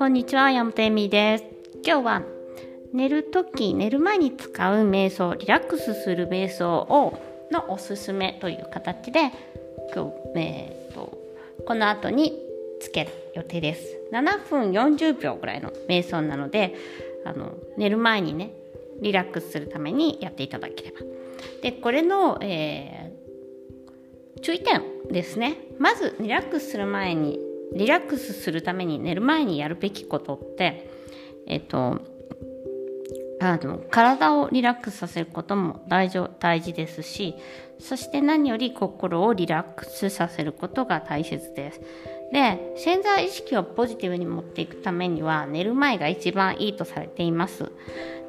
こんにちは、山本恵美です。今日は寝るとき、寝る前に使う瞑想、リラックスする瞑想をのおすすめという形で、今日、えー、とこの後につける予定です。7分40秒ぐらいの瞑想なので、あの寝る前にね、リラックスするためにやっていただければ。で、これの、えー注意点ですね。まずリラックスする前にリラックスするために寝る前にやるべきことってえっとあの体をリラックスさせることも大事大事ですしそして何より心をリラックスさせることが大切です。で潜在意識をポジティブに持っていくためには寝る前が一番いいとされています。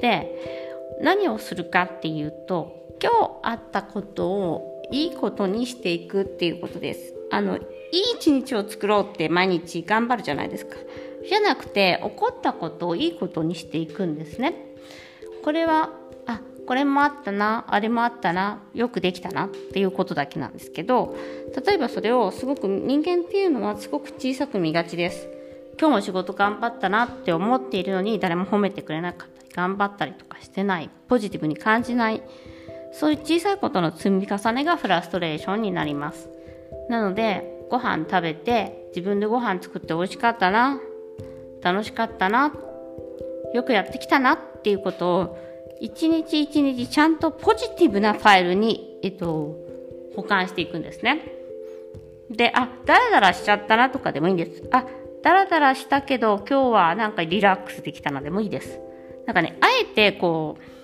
で何をするかっていうと今日あったことをいいことにしていくっていうことです。あの、いい一日を作ろうって毎日頑張るじゃないですか。じゃなくて、起こったことをいいことにしていくんですね。これは、あ、これもあったな、あれもあったな、よくできたなっていうことだけなんですけど、例えばそれをすごく人間っていうのはすごく小さく見がちです。今日も仕事頑張ったなって思っているのに誰も褒めてくれなかったり、頑張ったりとかしてない、ポジティブに感じない、そういう小さいことの積み重ねがフラストレーションになります。なので、ご飯食べて、自分でご飯作って美味しかったな、楽しかったな、よくやってきたなっていうことを、一日一日ちゃんとポジティブなファイルに、えっと、保管していくんですね。で、あ、ダラダラしちゃったなとかでもいいんです。あ、ダラダラしたけど今日はなんかリラックスできたのでもいいです。なんかね、あえてこう、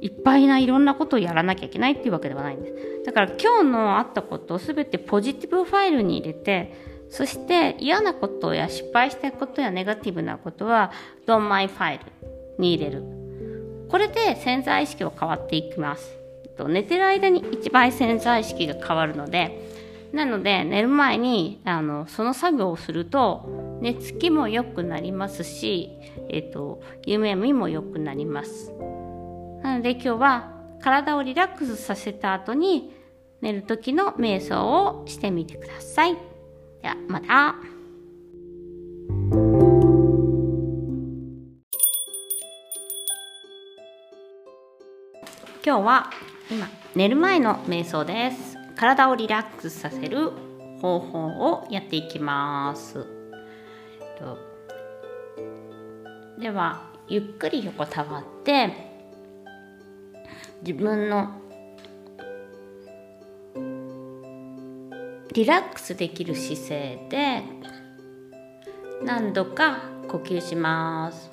いっぱいないろんなことをやらなきゃいけないっていうわけではないんです。だから今日のあったことをすべてポジティブファイルに入れて、そして嫌なことや失敗したことやネガティブなことは Don't My ファイルに入れる。これで潜在意識は変わっていきます。寝てる間に一番潜在意識が変わるので、なので寝る前にあのその作業をすると寝つきも良くなりますし、えっと、夢見も良くなります。なので今日は体をリラックスさせた後に寝る時の瞑想をしてみてください。ではまた。今日は今寝る前の瞑想です。体をリラックスさせる方法をやっていきます。ではゆっくり横たわって自分のリラックスできる姿勢で何度か呼吸します。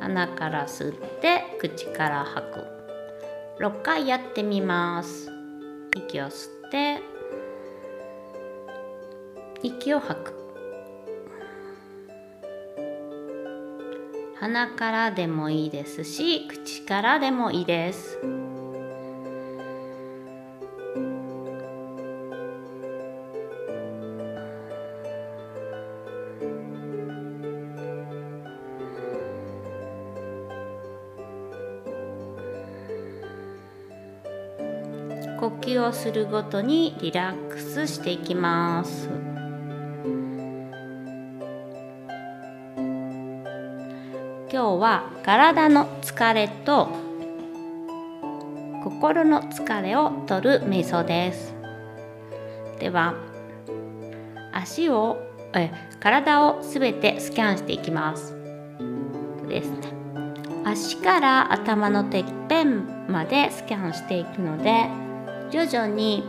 鼻から吸って口から吐く。6回やってみます。息を吸って息を吐く。鼻からでもいいですし口からでもいいです。呼吸をするごとにリラックスしていきます。今日は体の疲れと心の疲れを取る瞑想です。では足をえ体をすべてスキャンしていきます。ですね。足から頭のてっぺんまでスキャンしていくので徐々に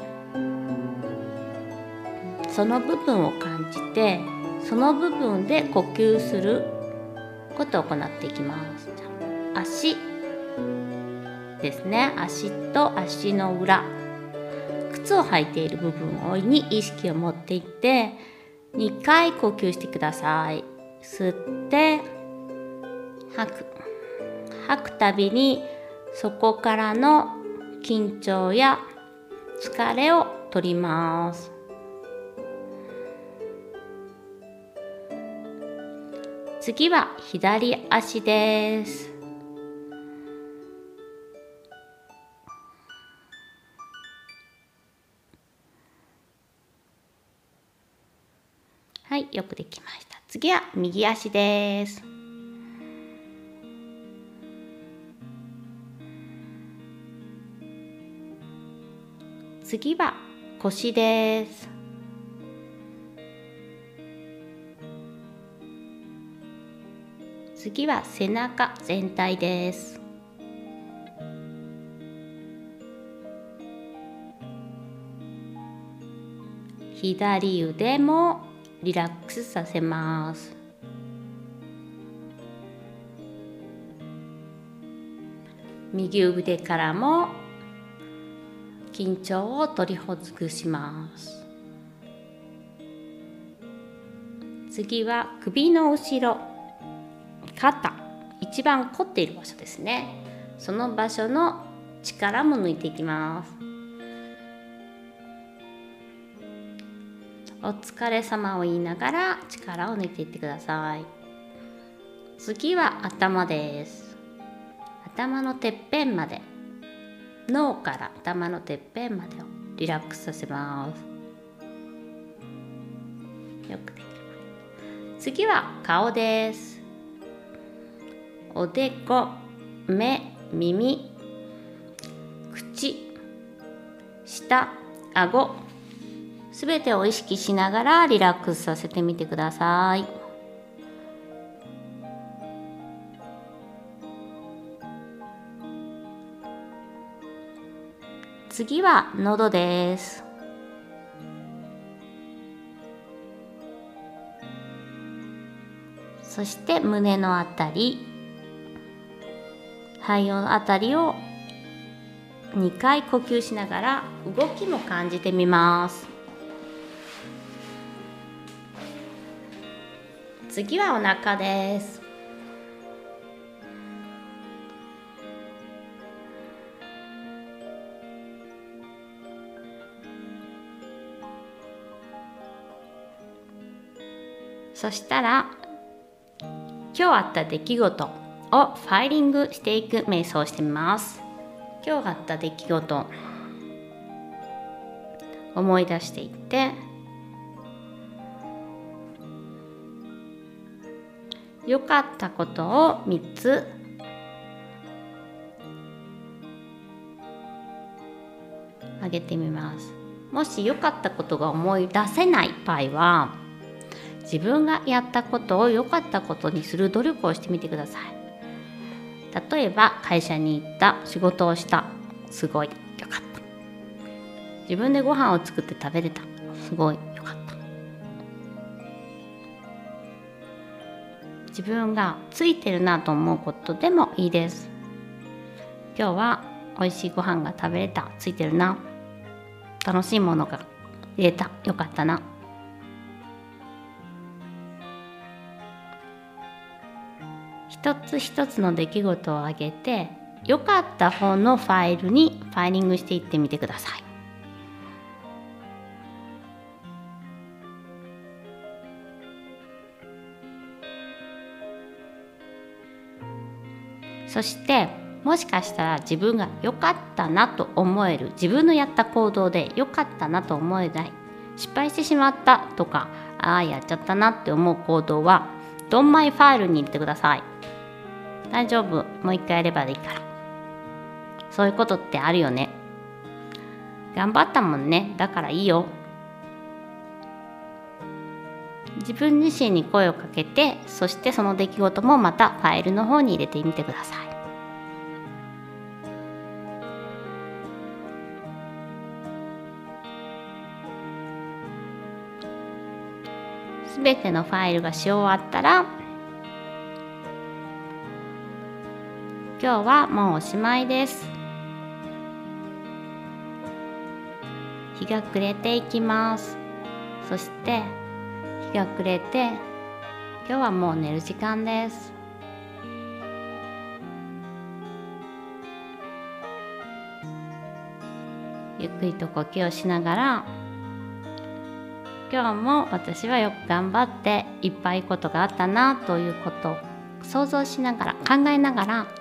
その部分を感じてその部分で呼吸する。ことを行っていきます。足ですね。足と足の裏。靴を履いている部分に意識を持っていって2回呼吸してください。吸って吐く。吐くたびにそこからの緊張や疲れを取ります。次は左足です。はいよくできました。次は右足です。次は腰です。次は背中全体です。左腕もリラックスさせます。右腕からも緊張を取りほぐします。次は首の後ろ。肩一番凝っている場所ですね。その場所の力も抜いていきます。お疲れ様を言いながら力を抜いていってください。次は頭です。頭のてっぺんまで。脳から頭のてっぺんまでをリラックスさせます。よくできます次は顔です。おでこ目耳口舌顎すべてを意識しながらリラックスさせてみてください。次は喉です。そして胸のあたり、肺のあたりを2回呼吸しながら動きも感じてみます。次はお腹ですそしたら今日あった出来事をファイリングしていく瞑想をしてみます。今日あった出来事思い出していって。良かったことを3つ。あげてみます。もし良かったことが思い出せない場合は自分がやったことを良かったことにする努力をしてみてください。例えば会社に行った仕事をした。すごい。良かった。自分でご飯を作って食べれた。すごい。良かった。自分がついてるなと思うことでもいいです。今日は美味しいご飯が食べれた。ついてるな。楽しいものが入れた。よかったな。一つ一つの出来事を挙げて良かった方のファイルにファイリングしていってみてください。そしてもしかしたら自分が良かったなと思える自分のやった行動で良かったなと思えない失敗してしまったとかああやっちゃったなって思う行動はドンマイファイルに入れてください。大丈夫。もう一回やればいいから。そういうことってあるよね。頑張ったもんね。だからいいよ。自分自身に声をかけてそしてその出来事もまたファイルの方に入れてみてください。すべてのファイルがし終わったら今日はもうおしまいです。日が暮れていきます。そして日が暮れて今日はもう寝る時間です。ゆっくりと呼吸をしながら今日も私はよく頑張っていっぱいいいことがあったなということを想像しながら考えながら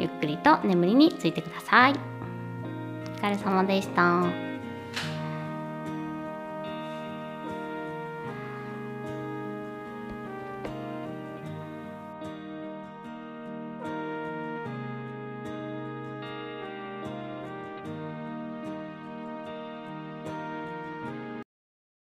ゆっくりと眠りについてください。お疲れ様でした。